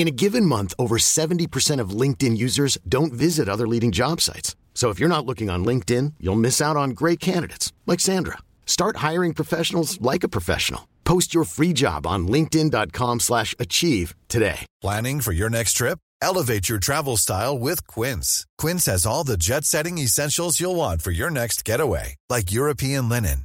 In a given month, over 70% of LinkedIn users don't visit other leading job sites. So if you're not looking on LinkedIn, you'll miss out on great candidates like Sandra. Start hiring professionals like a professional. Post your free job on linkedin.com/achieve today. Planning for your next trip? Elevate your travel style with Quince. Quince has all the jet-setting essentials you'll want for your next getaway, like European linen,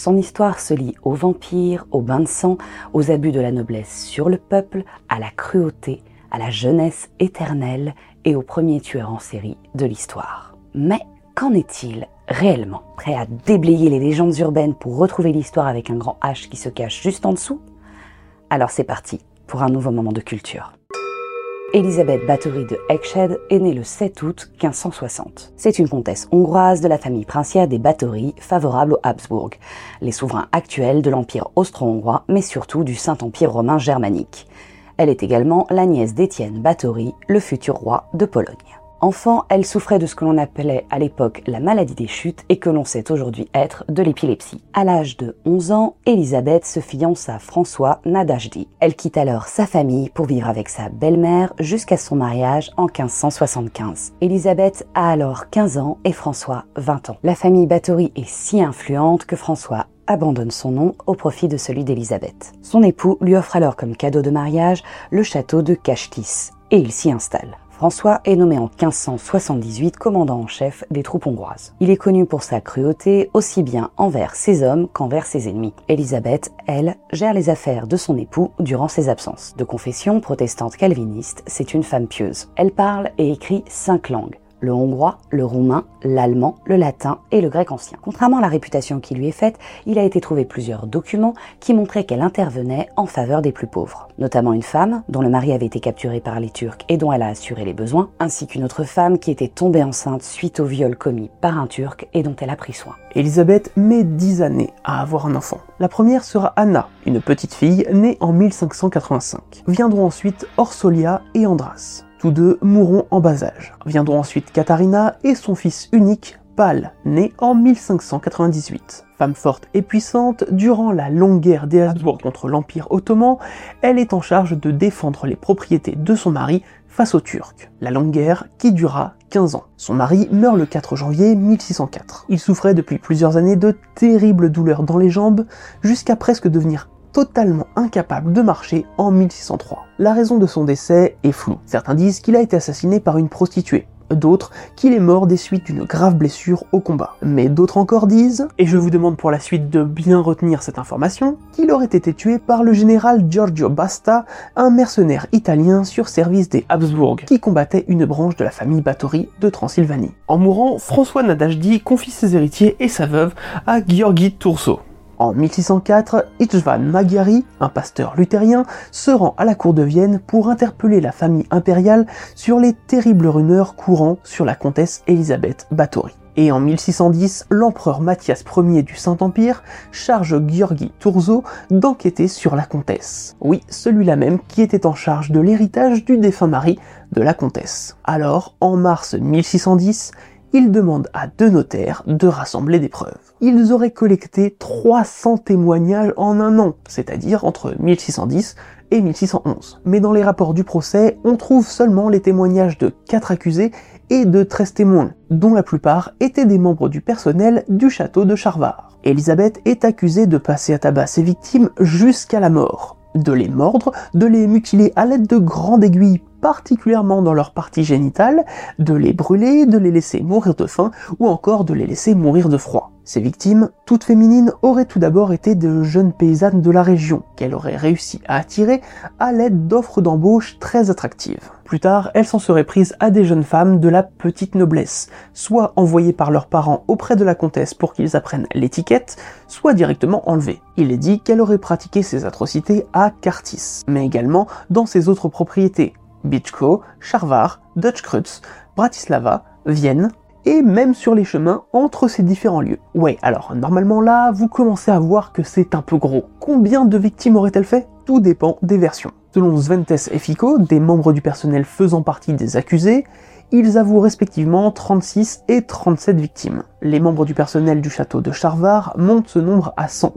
Son histoire se lie aux vampires, aux bains de sang, aux abus de la noblesse sur le peuple, à la cruauté, à la jeunesse éternelle et au premier tueur en série de l'histoire. Mais qu'en est-il réellement? Prêt à déblayer les légendes urbaines pour retrouver l'histoire avec un grand H qui se cache juste en dessous? Alors c'est parti pour un nouveau moment de culture. Elisabeth Bathory de Eckstedt est née le 7 août 1560. C'est une comtesse hongroise de la famille princière des Bathory, favorable aux Habsbourg, les souverains actuels de l'Empire austro-hongrois, mais surtout du Saint-Empire romain germanique. Elle est également la nièce d'Étienne Bathory, le futur roi de Pologne. Enfant, elle souffrait de ce que l'on appelait à l'époque la maladie des chutes et que l'on sait aujourd'hui être de l'épilepsie. À l'âge de 11 ans, Elisabeth se fiance à François Nadajdi. Elle quitte alors sa famille pour vivre avec sa belle-mère jusqu'à son mariage en 1575. Elisabeth a alors 15 ans et François 20 ans. La famille Bathory est si influente que François abandonne son nom au profit de celui d'Elisabeth. Son époux lui offre alors comme cadeau de mariage le château de Cachtis et il s'y installe. François est nommé en 1578 commandant en chef des troupes hongroises. Il est connu pour sa cruauté aussi bien envers ses hommes qu'envers ses ennemis. Elisabeth, elle, gère les affaires de son époux durant ses absences. De confession protestante calviniste, c'est une femme pieuse. Elle parle et écrit cinq langues le hongrois, le roumain, l'allemand, le latin et le grec ancien. Contrairement à la réputation qui lui est faite, il a été trouvé plusieurs documents qui montraient qu'elle intervenait en faveur des plus pauvres, notamment une femme dont le mari avait été capturé par les Turcs et dont elle a assuré les besoins, ainsi qu'une autre femme qui était tombée enceinte suite au viol commis par un Turc et dont elle a pris soin. Elisabeth met 10 années à avoir un enfant. La première sera Anna, une petite fille née en 1585. Viendront ensuite Orsolia et Andras. Tous deux mourront en bas âge. Viendront ensuite Katharina et son fils unique, Pâle, né en 1598. Femme forte et puissante, durant la longue guerre des Habsbourg contre l'Empire ottoman, elle est en charge de défendre les propriétés de son mari face aux Turcs. La longue guerre qui dura 15 ans. Son mari meurt le 4 janvier 1604. Il souffrait depuis plusieurs années de terribles douleurs dans les jambes, jusqu'à presque devenir totalement incapable de marcher en 1603. La raison de son décès est floue. Certains disent qu'il a été assassiné par une prostituée, d'autres qu'il est mort des suites d'une grave blessure au combat. Mais d'autres encore disent, et je vous demande pour la suite de bien retenir cette information, qu'il aurait été tué par le général Giorgio Basta, un mercenaire italien sur service des Habsbourg, qui combattait une branche de la famille Bathory de Transylvanie. En mourant, François Nadajdi confie ses héritiers et sa veuve à Gheorghi Tourso. En 1604, Istvan Magyari, un pasteur luthérien, se rend à la cour de Vienne pour interpeller la famille impériale sur les terribles rumeurs courant sur la comtesse Elisabeth Bathory. Et en 1610, l'empereur Mathias Ier du Saint-Empire charge Gheorghi Tourzo d'enquêter sur la comtesse. Oui, celui-là même qui était en charge de l'héritage du défunt mari de la comtesse. Alors, en mars 1610, il demande à deux notaires de rassembler des preuves. Ils auraient collecté 300 témoignages en un an, c'est-à-dire entre 1610 et 1611. Mais dans les rapports du procès, on trouve seulement les témoignages de quatre accusés et de 13 témoins, dont la plupart étaient des membres du personnel du château de Charvar. Elisabeth est accusée de passer à tabac ses victimes jusqu'à la mort, de les mordre, de les mutiler à l'aide de grandes aiguilles particulièrement dans leur partie génitale, de les brûler, de les laisser mourir de faim ou encore de les laisser mourir de froid. Ces victimes, toutes féminines, auraient tout d'abord été de jeunes paysannes de la région, qu'elle aurait réussi à attirer à l'aide d'offres d'embauche très attractives. Plus tard, elles s'en seraient prises à des jeunes femmes de la petite noblesse, soit envoyées par leurs parents auprès de la comtesse pour qu'ils apprennent l'étiquette, soit directement enlevées. Il est dit qu'elle aurait pratiqué ces atrocités à Cartis, mais également dans ses autres propriétés, Bichko, Charvar, Dutchkrutz, Bratislava, Vienne, et même sur les chemins entre ces différents lieux. Ouais, alors normalement là, vous commencez à voir que c'est un peu gros. Combien de victimes aurait-elle fait? Tout dépend des versions. Selon Sventes et Fico, des membres du personnel faisant partie des accusés, ils avouent respectivement 36 et 37 victimes. Les membres du personnel du château de Charvar montent ce nombre à 100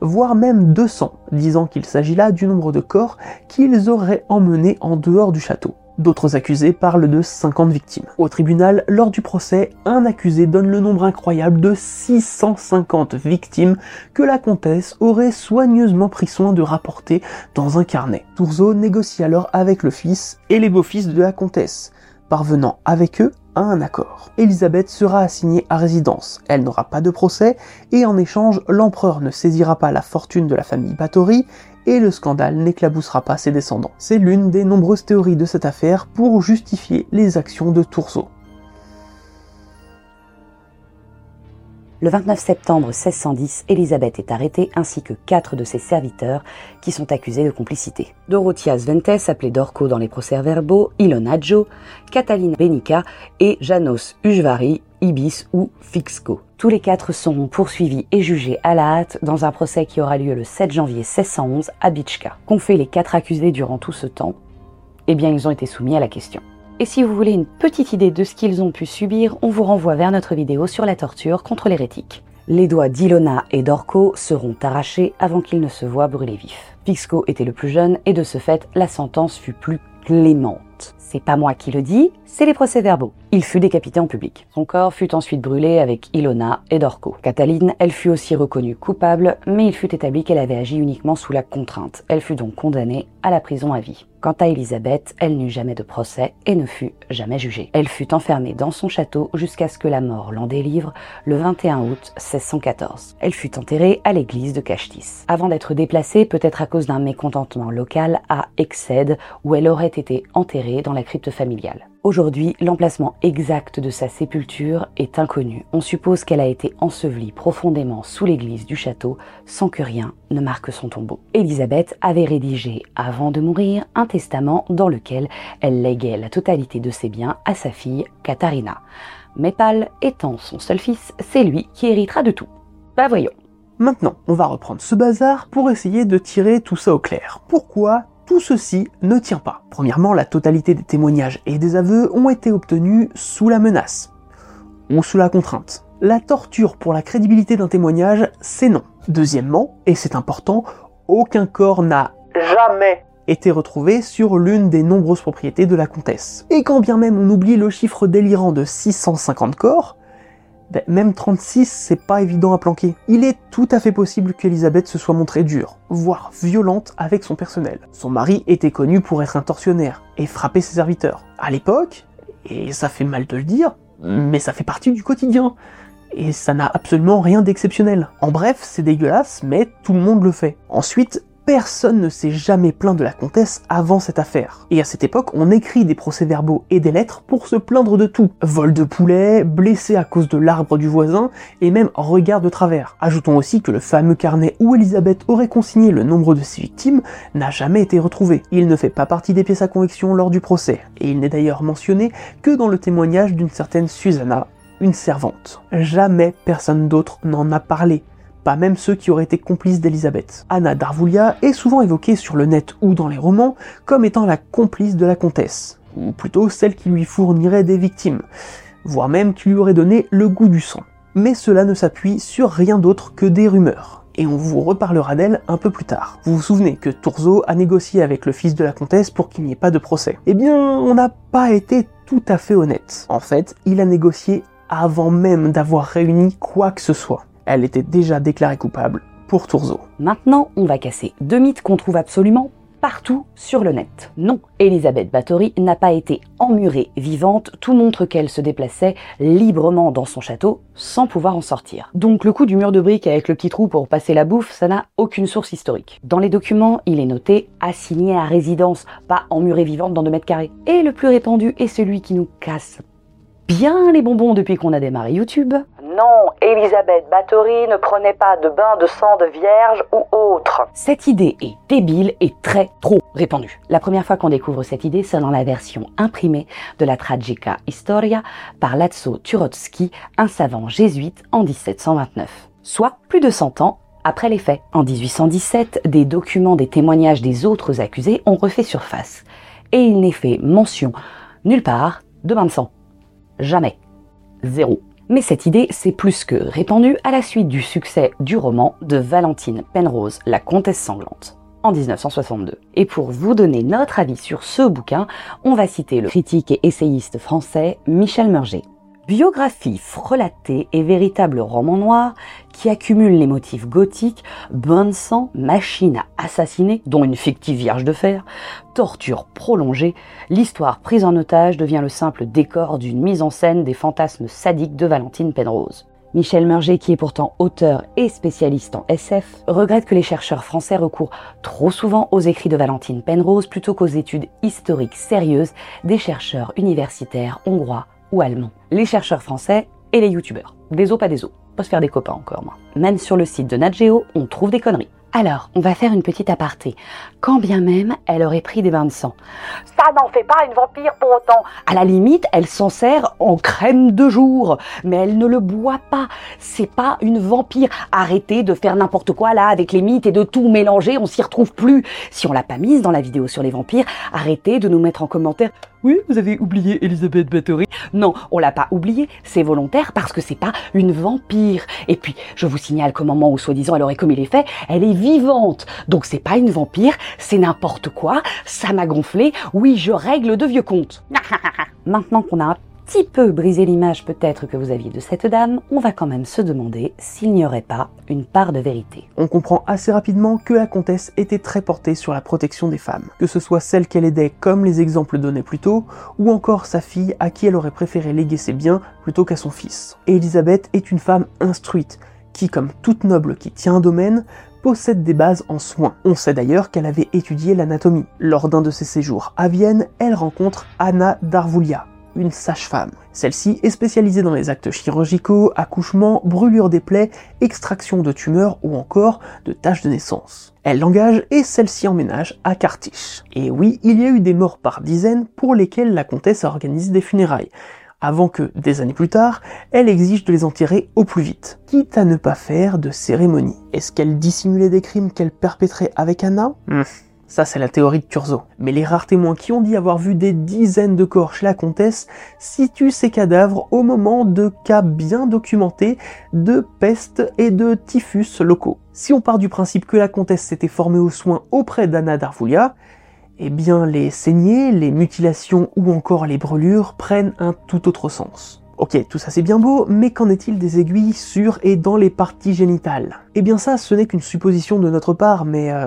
voire même 200, disant qu'il s'agit là du nombre de corps qu'ils auraient emmenés en dehors du château. D'autres accusés parlent de 50 victimes. Au tribunal, lors du procès, un accusé donne le nombre incroyable de 650 victimes que la comtesse aurait soigneusement pris soin de rapporter dans un carnet. Tourzo négocie alors avec le fils et les beaux-fils de la comtesse, parvenant avec eux à un accord. Elisabeth sera assignée à résidence, elle n'aura pas de procès, et en échange, l'empereur ne saisira pas la fortune de la famille Bathory, et le scandale n'éclaboussera pas ses descendants. C'est l'une des nombreuses théories de cette affaire pour justifier les actions de Tourzo. Le 29 septembre 1610, Elisabeth est arrêtée ainsi que quatre de ses serviteurs qui sont accusés de complicité. Dorothea Sventes, appelée Dorco dans les procès-verbaux, Ilona Jo, Catalina Benica et Janos Ujvari, Ibis ou Fixco. Tous les quatre sont poursuivis et jugés à la hâte dans un procès qui aura lieu le 7 janvier 1611 à Bichka. Qu'ont fait les quatre accusés durant tout ce temps? Eh bien, ils ont été soumis à la question. Et si vous voulez une petite idée de ce qu'ils ont pu subir, on vous renvoie vers notre vidéo sur la torture contre l'hérétique. Les doigts d'Ilona et d'Orco seront arrachés avant qu'ils ne se voient brûler vifs. Pixco était le plus jeune et de ce fait, la sentence fut plus clémente. C'est pas moi qui le dis, c'est les procès-verbaux. Il fut décapité en public. Son corps fut ensuite brûlé avec Ilona et Dorco. Cataline, elle fut aussi reconnue coupable, mais il fut établi qu'elle avait agi uniquement sous la contrainte. Elle fut donc condamnée à la prison à vie. Quant à Elisabeth, elle n'eut jamais de procès et ne fut jamais jugée. Elle fut enfermée dans son château jusqu'à ce que la mort l'en délivre le 21 août 1614. Elle fut enterrée à l'église de Cachtis. Avant d'être déplacée, peut-être à cause d'un mécontentement local, à Excède, où elle aurait été enterrée dans la crypte familiale. Aujourd'hui, l'emplacement exact de sa sépulture est inconnu. On suppose qu'elle a été ensevelie profondément sous l'église du château sans que rien ne marque son tombeau. Elisabeth avait rédigé, avant de mourir, un testament dans lequel elle léguait la totalité de ses biens à sa fille Katharina. Mais Pâle étant son seul fils, c'est lui qui héritera de tout. Bah voyons. Maintenant, on va reprendre ce bazar pour essayer de tirer tout ça au clair. Pourquoi tout ceci ne tient pas. Premièrement, la totalité des témoignages et des aveux ont été obtenus sous la menace ou sous la contrainte. La torture pour la crédibilité d'un témoignage, c'est non. Deuxièmement, et c'est important, aucun corps n'a jamais été retrouvé sur l'une des nombreuses propriétés de la comtesse. Et quand bien même on oublie le chiffre délirant de 650 corps, même 36, c'est pas évident à planquer. Il est tout à fait possible qu'Elisabeth se soit montrée dure, voire violente avec son personnel. Son mari était connu pour être un tortionnaire et frapper ses serviteurs. À l'époque, et ça fait mal de le dire, mais ça fait partie du quotidien. Et ça n'a absolument rien d'exceptionnel. En bref, c'est dégueulasse, mais tout le monde le fait. Ensuite, personne ne s'est jamais plaint de la comtesse avant cette affaire. Et à cette époque, on écrit des procès-verbaux et des lettres pour se plaindre de tout. Vol de poulet, blessé à cause de l'arbre du voisin, et même regard de travers. Ajoutons aussi que le fameux carnet où Elisabeth aurait consigné le nombre de ses victimes n'a jamais été retrouvé. Il ne fait pas partie des pièces à conviction lors du procès, et il n'est d'ailleurs mentionné que dans le témoignage d'une certaine Susanna, une servante. Jamais personne d'autre n'en a parlé même ceux qui auraient été complices d'Elisabeth. Anna d'Arvoulia est souvent évoquée sur le net ou dans les romans comme étant la complice de la comtesse, ou plutôt celle qui lui fournirait des victimes, voire même qui lui aurait donné le goût du sang. Mais cela ne s'appuie sur rien d'autre que des rumeurs. et on vous reparlera d'elle un peu plus tard. Vous vous souvenez que Tourzo a négocié avec le fils de la comtesse pour qu'il n'y ait pas de procès. Eh bien, on n'a pas été tout à fait honnête. En fait, il a négocié avant même d'avoir réuni quoi que ce soit. Elle était déjà déclarée coupable pour Tourzo. Maintenant, on va casser deux mythes qu'on trouve absolument partout sur le net. Non, Elisabeth Bathory n'a pas été emmurée vivante, tout montre qu'elle se déplaçait librement dans son château sans pouvoir en sortir. Donc le coup du mur de briques avec le petit trou pour passer la bouffe, ça n'a aucune source historique. Dans les documents, il est noté assigné à résidence, pas emmurée vivante dans 2 mètres carrés. Et le plus répandu est celui qui nous casse bien les bonbons depuis qu'on a démarré YouTube. Non, Elisabeth Bathory ne prenait pas de bain de sang de vierge ou autre. Cette idée est débile et très trop répandue. La première fois qu'on découvre cette idée, c'est dans la version imprimée de la Tragica Historia par Lazzo Turotsky, un savant jésuite en 1729. Soit plus de 100 ans après les faits. En 1817, des documents des témoignages des autres accusés ont refait surface. Et il n'est fait mention nulle part de bain de sang. Jamais. Zéro. Mais cette idée s'est plus que répandue à la suite du succès du roman de Valentine Penrose, La Comtesse sanglante, en 1962. Et pour vous donner notre avis sur ce bouquin, on va citer le critique et essayiste français Michel Murger. Biographie frelatée et véritable roman noir qui accumule les motifs gothiques, bain de sang, machine à assassiner, dont une fictive vierge de fer, torture prolongée, l'histoire prise en otage devient le simple décor d'une mise en scène des fantasmes sadiques de Valentine Penrose. Michel Murger, qui est pourtant auteur et spécialiste en SF, regrette que les chercheurs français recourent trop souvent aux écrits de Valentine Penrose plutôt qu'aux études historiques sérieuses des chercheurs universitaires hongrois ou allemands. Les chercheurs français et les youtubeurs. Des os pas des os. Pas se faire des copains encore moi. Même sur le site de NatGeo, on trouve des conneries. Alors, on va faire une petite aparté. Quand bien même elle aurait pris des bains de sang. Ça n'en fait pas une vampire pour autant. À la limite, elle s'en sert en crème de jour, mais elle ne le boit pas. C'est pas une vampire. Arrêtez de faire n'importe quoi là avec les mythes et de tout mélanger, on s'y retrouve plus. Si on l'a pas mise dans la vidéo sur les vampires, arrêtez de nous mettre en commentaire. Oui, vous avez oublié Elisabeth Bathory? Non, on l'a pas oublié, c'est volontaire parce que c'est pas une vampire. Et puis, je vous signale qu'au moment où soi-disant elle aurait commis les faits, elle est vivante. Donc c'est pas une vampire, c'est n'importe quoi, ça m'a gonflé, oui je règle de vieux comptes. Maintenant qu'on a petit peu brisé l'image peut-être que vous aviez de cette dame, on va quand même se demander s'il n'y aurait pas une part de vérité. On comprend assez rapidement que la comtesse était très portée sur la protection des femmes, que ce soit celle qu'elle aidait comme les exemples donnés plus tôt, ou encore sa fille à qui elle aurait préféré léguer ses biens plutôt qu'à son fils. Et Elisabeth est une femme instruite, qui, comme toute noble qui tient un domaine, possède des bases en soins. On sait d'ailleurs qu'elle avait étudié l'anatomie. Lors d'un de ses séjours à Vienne, elle rencontre Anna Darvulia, une sage-femme. Celle-ci est spécialisée dans les actes chirurgicaux, accouchements, brûlures des plaies, extraction de tumeurs ou encore de taches de naissance. Elle l'engage et celle-ci emménage à Cartiche. Et oui, il y a eu des morts par dizaines pour lesquelles la comtesse organise des funérailles avant que, des années plus tard, elle exige de les enterrer au plus vite, quitte à ne pas faire de cérémonie. Est-ce qu'elle dissimulait des crimes qu'elle perpétrait avec Anna? Hmm, Ça, c'est la théorie de Turzo. Mais les rares témoins qui ont dit avoir vu des dizaines de corps chez la comtesse situent ces cadavres au moment de cas bien documentés de peste et de typhus locaux. Si on part du principe que la comtesse s'était formée aux soins auprès d'Anna d'Arvulia, eh bien les saignées, les mutilations ou encore les brûlures prennent un tout autre sens. Ok, tout ça c'est bien beau, mais qu'en est-il des aiguilles sur et dans les parties génitales? Eh bien ça, ce n'est qu'une supposition de notre part, mais... Euh...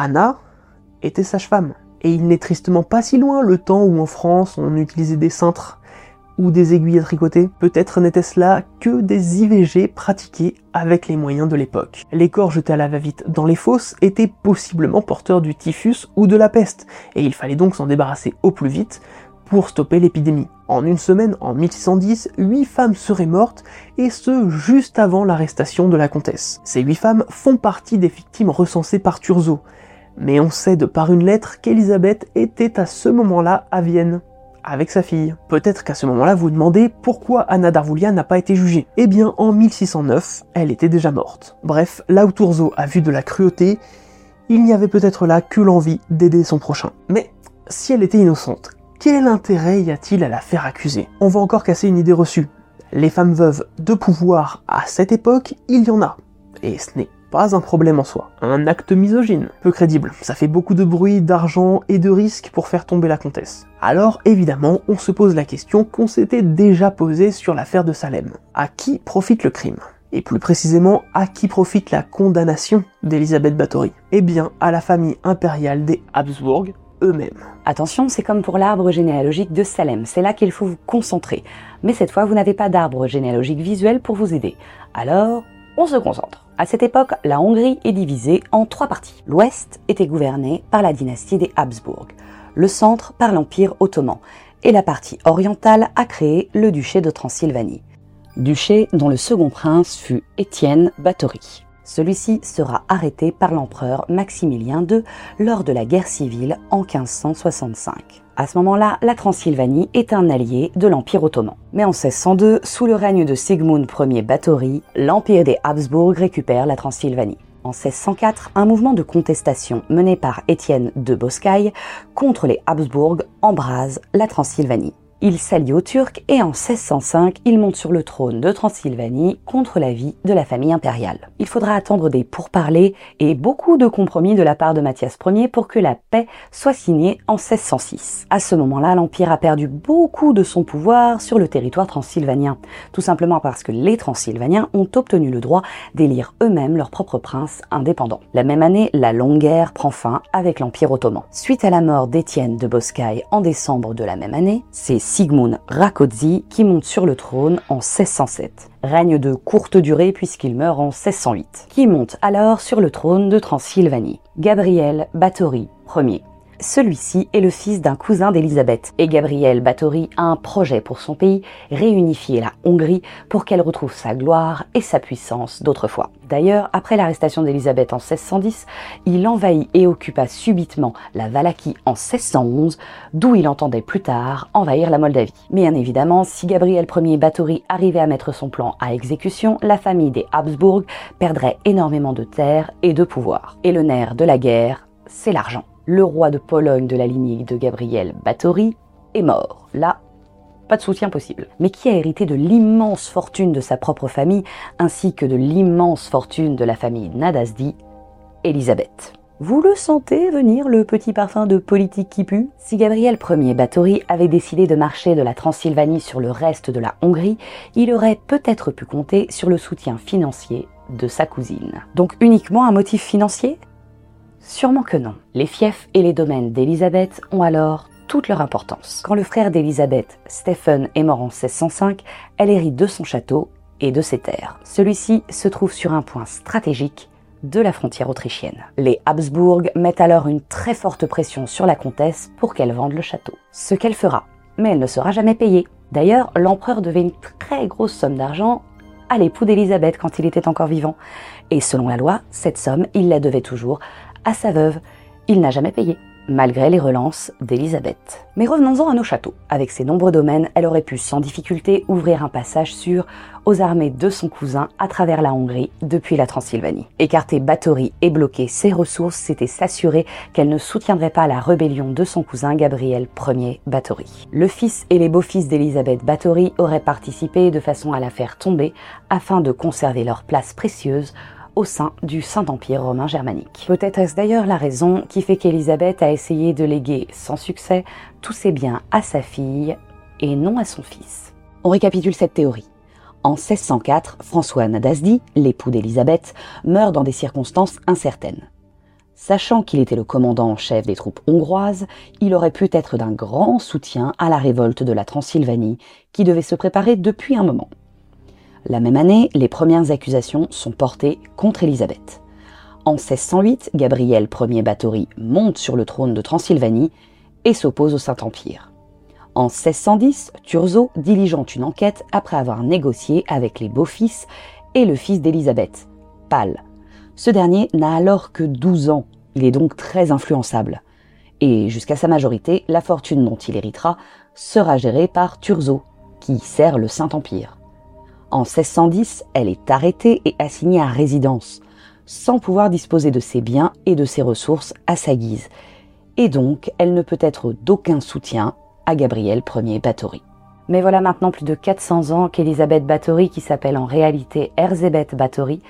Anna était sage-femme. Et il n'est tristement pas si loin le temps où en France on utilisait des cintres ou des aiguilles à tricoter. Peut-être n'était-ce là que des IVG pratiqués avec les moyens de l'époque. Les corps jetés à la va-vite dans les fosses étaient possiblement porteurs du typhus ou de la peste, et il fallait donc s'en débarrasser au plus vite pour stopper l'épidémie. En une semaine, en 1610, huit femmes seraient mortes, et ce juste avant l'arrestation de la comtesse. Ces huit femmes font partie des victimes recensées par Turzo, mais on sait de par une lettre qu'Elisabeth était à ce moment-là à Vienne avec sa fille. Peut-être qu'à ce moment-là vous demandez pourquoi Anna d'Arvoulia n'a pas été jugée. Eh bien en 1609, elle était déjà morte. Bref, là où Tourzo a vu de la cruauté, il n'y avait peut-être là que l'envie d'aider son prochain. Mais si elle était innocente, quel intérêt y a-t-il à la faire accuser? On va encore casser une idée reçue. Les femmes veuves de pouvoir à cette époque, il y en a. Et ce n'est pas un problème en soi. Un acte misogyne, peu crédible. Ça fait beaucoup de bruit, d'argent et de risques pour faire tomber la comtesse. Alors évidemment, on se pose la question qu'on s'était déjà posée sur l'affaire de Salem. À qui profite le crime? Et plus précisément, à qui profite la condamnation d'Elisabeth Bathory? Eh bien, à la famille impériale des Habsbourg eux-mêmes. Attention, c'est comme pour l'arbre généalogique de Salem, c'est là qu'il faut vous concentrer. Mais cette fois, vous n'avez pas d'arbre généalogique visuel pour vous aider. Alors, on se concentre. À cette époque, la Hongrie est divisée en trois parties. L'ouest était gouverné par la dynastie des Habsbourg, le centre par l'Empire ottoman, et la partie orientale a créé le duché de Transylvanie. Duché dont le second prince fut Étienne Báthory. Celui-ci sera arrêté par l'empereur Maximilien II lors de la guerre civile en 1565. À ce moment-là, la Transylvanie est un allié de l'Empire ottoman. Mais en 1602, sous le règne de Sigmund Ier Báthory, l'Empire des Habsbourg récupère la Transylvanie. En 1604, un mouvement de contestation mené par Étienne de Boscaï contre les Habsbourg embrase la Transylvanie. Il s'allie aux Turcs et en 1605, il monte sur le trône de Transylvanie contre l'avis de la famille impériale. Il faudra attendre des pourparlers et beaucoup de compromis de la part de Mathias Ier pour que la paix soit signée en 1606. À ce moment-là, l'Empire a perdu beaucoup de son pouvoir sur le territoire transylvanien, tout simplement parce que les Transylvaniens ont obtenu le droit d'élire eux-mêmes leur propre prince indépendant. La même année, la longue guerre prend fin avec l'Empire ottoman. Suite à la mort d'Étienne de Boscaï en décembre de la même année, c'est Sigmund Rákóczi qui monte sur le trône en 1607. Règne de courte durée puisqu'il meurt en 1608. Qui monte alors sur le trône de Transylvanie? Gabriel Báthory Ier. Celui-ci est le fils d'un cousin d'Élisabeth et Gabriel Báthory a un projet pour son pays, réunifier la Hongrie pour qu'elle retrouve sa gloire et sa puissance d'autrefois. D'ailleurs, après l'arrestation d'Élisabeth en 1610, il envahit et occupa subitement la Valachie en 1611, d'où il entendait plus tard envahir la Moldavie. Mais bien évidemment, si Gabriel Ier Báthory arrivait à mettre son plan à exécution, la famille des Habsbourg perdrait énormément de terres et de pouvoir. Et le nerf de la guerre, c'est l'argent le roi de Pologne de la lignée de Gabriel Báthory est mort. Là, pas de soutien possible. Mais qui a hérité de l'immense fortune de sa propre famille, ainsi que de l'immense fortune de la famille Nadasdi Élisabeth? Vous le sentez venir le petit parfum de politique qui pue? Si Gabriel Ier Báthory avait décidé de marcher de la Transylvanie sur le reste de la Hongrie, il aurait peut-être pu compter sur le soutien financier de sa cousine. Donc uniquement un motif financier? Sûrement que non. Les fiefs et les domaines d'Élisabeth ont alors toute leur importance. Quand le frère d'Élisabeth, Stephen, est mort en 1605, elle hérite de son château et de ses terres. Celui-ci se trouve sur un point stratégique de la frontière autrichienne. Les Habsbourg mettent alors une très forte pression sur la comtesse pour qu'elle vende le château. Ce qu'elle fera, mais elle ne sera jamais payée. D'ailleurs, l'empereur devait une très grosse somme d'argent à l'époux d'Élisabeth quand il était encore vivant. Et selon la loi, cette somme, il la devait toujours à sa veuve. Il n'a jamais payé, malgré les relances d'Élisabeth. Mais revenons-en à nos châteaux. Avec ses nombreux domaines, elle aurait pu sans difficulté ouvrir un passage sûr aux armées de son cousin à travers la Hongrie depuis la Transylvanie. Écarter Báthory et bloquer ses ressources, c'était s'assurer qu'elle ne soutiendrait pas la rébellion de son cousin Gabriel Ier Báthory. Le fils et les beaux-fils d'Élisabeth Báthory auraient participé de façon à la faire tomber afin de conserver leur place précieuse au sein du Saint-Empire romain germanique. Peut-être est-ce d'ailleurs la raison qui fait qu'Élisabeth a essayé de léguer sans succès tous ses biens à sa fille et non à son fils. On récapitule cette théorie. En 1604, François Nadasdi, l'époux d'Élisabeth, meurt dans des circonstances incertaines. Sachant qu'il était le commandant en chef des troupes hongroises, il aurait pu être d'un grand soutien à la révolte de la Transylvanie qui devait se préparer depuis un moment. La même année, les premières accusations sont portées contre Élisabeth. En 1608, Gabriel Ier Báthory monte sur le trône de Transylvanie et s'oppose au Saint-Empire. En 1610, Turzo diligente une enquête après avoir négocié avec les beaux-fils et le fils d'Élisabeth, Pâle. Ce dernier n'a alors que 12 ans, il est donc très influençable. Et jusqu'à sa majorité, la fortune dont il héritera sera gérée par Turzo, qui sert le Saint-Empire. En 1610, elle est arrêtée et assignée à résidence, sans pouvoir disposer de ses biens et de ses ressources à sa guise, et donc elle ne peut être d'aucun soutien à Gabriel Ier Báthory. Mais voilà maintenant plus de 400 ans qu'Elisabeth Báthory, qui s'appelle en réalité Erzébeth Báthory,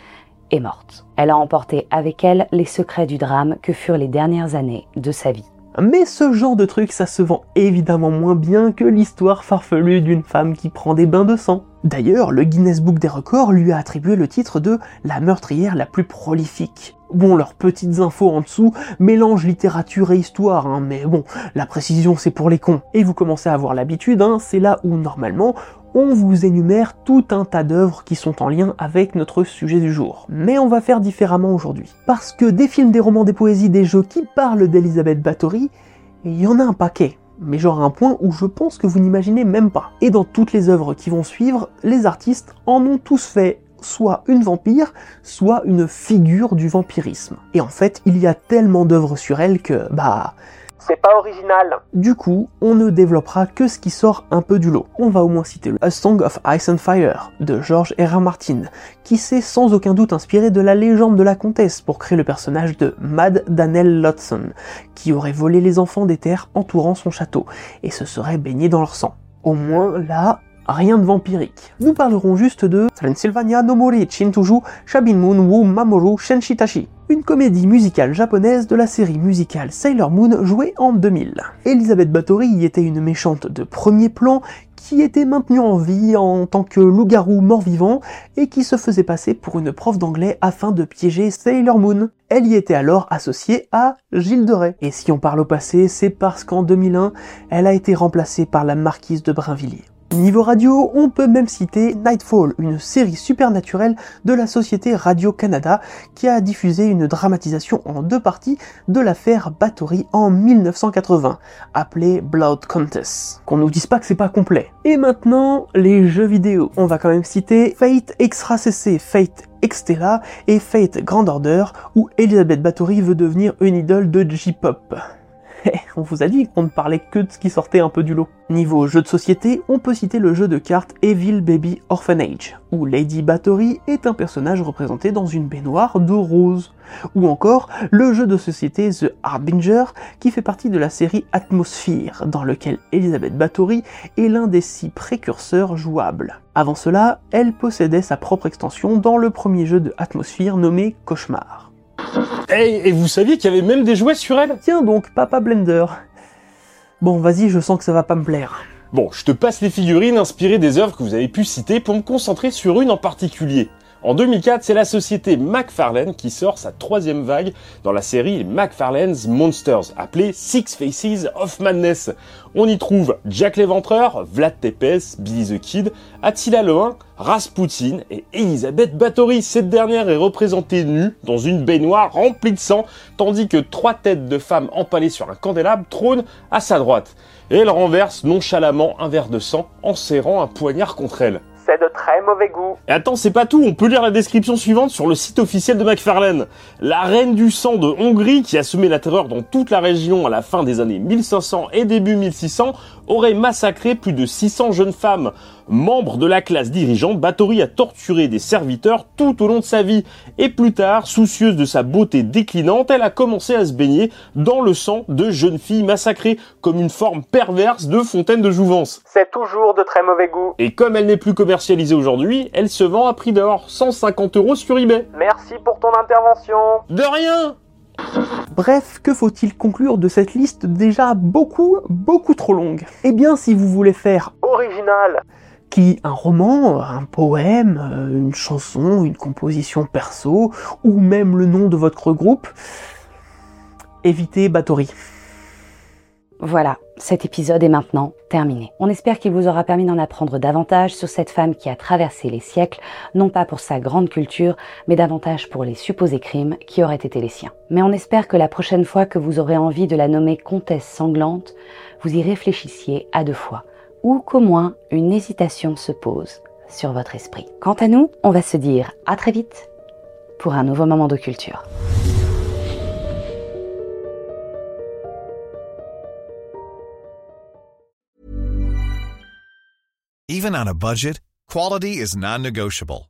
est morte. Elle a emporté avec elle les secrets du drame que furent les dernières années de sa vie. Mais ce genre de truc, ça se vend évidemment moins bien que l'histoire farfelue d'une femme qui prend des bains de sang. D'ailleurs, le Guinness Book des records lui a attribué le titre de la meurtrière la plus prolifique. Bon, leurs petites infos en dessous mélangent littérature et histoire, hein, mais bon, la précision c'est pour les cons. Et vous commencez à avoir l'habitude, hein, c'est là où normalement on vous énumère tout un tas d'œuvres qui sont en lien avec notre sujet du jour. Mais on va faire différemment aujourd'hui. Parce que des films, des romans, des poésies, des jeux qui parlent d'Elisabeth Bathory, il y en a un paquet. Mais genre un point où je pense que vous n'imaginez même pas. Et dans toutes les œuvres qui vont suivre, les artistes en ont tous fait soit une vampire, soit une figure du vampirisme. Et en fait, il y a tellement d'œuvres sur elle que, bah, c'est pas original. Du coup, on ne développera que ce qui sort un peu du lot. On va au moins citer le A Song of Ice and Fire de George R. Martin, qui s'est sans aucun doute inspiré de la légende de la comtesse pour créer le personnage de Mad Daniel Lotson, qui aurait volé les enfants des terres entourant son château, et se serait baigné dans leur sang. Au moins là, rien de vampirique. Nous parlerons juste de Transylvania no Mori Shintuju Shabinmun Wu Mamoru Shenshitashi, une comédie musicale japonaise de la série musicale Sailor Moon jouée en 2000. Elisabeth Bathory y était une méchante de premier plan qui était maintenue en vie en tant que loup-garou mort-vivant et qui se faisait passer pour une prof d'anglais afin de piéger Sailor Moon. Elle y était alors associée à Gilles de Rais. Et si on parle au passé, c'est parce qu'en 2001, elle a été remplacée par la marquise de Brinvilliers. Niveau radio, on peut même citer Nightfall, une série supernaturelle de la société Radio-Canada qui a diffusé une dramatisation en deux parties de l'affaire Bathory en 1980, appelée Blood Contest. Qu'on nous dise pas que c'est pas complet. Et maintenant, les jeux vidéo. On va quand même citer Fate Extra CC, Fate Extella et Fate Grand Order, où Elizabeth Bathory veut devenir une idole de J-pop. on vous a dit qu'on ne parlait que de ce qui sortait un peu du lot. Niveau jeu de société, on peut citer le jeu de cartes Evil Baby Orphanage, où Lady Bathory est un personnage représenté dans une baignoire de rose. Ou encore le jeu de société The Harbinger, qui fait partie de la série Atmosphere, dans lequel Elizabeth Bathory est l'un des six précurseurs jouables. Avant cela, elle possédait sa propre extension dans le premier jeu de Atmosphere nommé Cauchemar. Hey, et vous saviez qu'il y avait même des jouets sur elle? Tiens donc, Papa Blender. Bon, vas-y, je sens que ça va pas me plaire. Bon, je te passe les figurines inspirées des œuvres que vous avez pu citer pour me concentrer sur une en particulier. En 2004, c'est la société McFarlane qui sort sa troisième vague dans la série McFarlane's Monsters, appelée Six Faces of Madness. On y trouve Jack l'Éventreur, Vlad Tepes, Billy the Kid, Attila le Rasputin et Elisabeth Bathory. Cette dernière est représentée nue dans une baignoire remplie de sang, tandis que trois têtes de femmes empalées sur un candélabre trônent à sa droite. Et elle renverse nonchalamment un verre de sang en serrant un poignard contre elle de très mauvais goût. Attends, c'est pas tout, on peut lire la description suivante sur le site officiel de McFarlane. La reine du sang de Hongrie, qui a semé la terreur dans toute la région à la fin des années 1500 et début 1600, aurait massacré plus de 600 jeunes femmes. Membre de la classe dirigeante, Bathory a torturé des serviteurs tout au long de sa vie. Et plus tard, soucieuse de sa beauté déclinante, elle a commencé à se baigner dans le sang de jeunes filles massacrées, comme une forme perverse de fontaine de jouvence. C'est toujours de très mauvais goût. Et comme elle n'est plus commercialisée aujourd'hui, elle se vend à prix d'or, 150 euros sur eBay. Merci pour ton intervention. De rien Bref, que faut-il conclure de cette liste déjà beaucoup, beaucoup trop longue? Eh bien, si vous voulez faire original, qui un roman, un poème, euh, une chanson, une composition perso, ou même le nom de votre groupe, évitez Bathory. Voilà, cet épisode est maintenant terminé. On espère qu'il vous aura permis d'en apprendre davantage sur cette femme qui a traversé les siècles, non pas pour sa grande culture, mais davantage pour les supposés crimes qui auraient été les siens. Mais on espère que la prochaine fois que vous aurez envie de la nommer comtesse sanglante, vous y réfléchissiez à deux fois, ou qu'au moins une hésitation se pose sur votre esprit. Quant à nous, on va se dire à très vite pour un nouveau moment de culture. Even on a budget, quality is non-negotiable.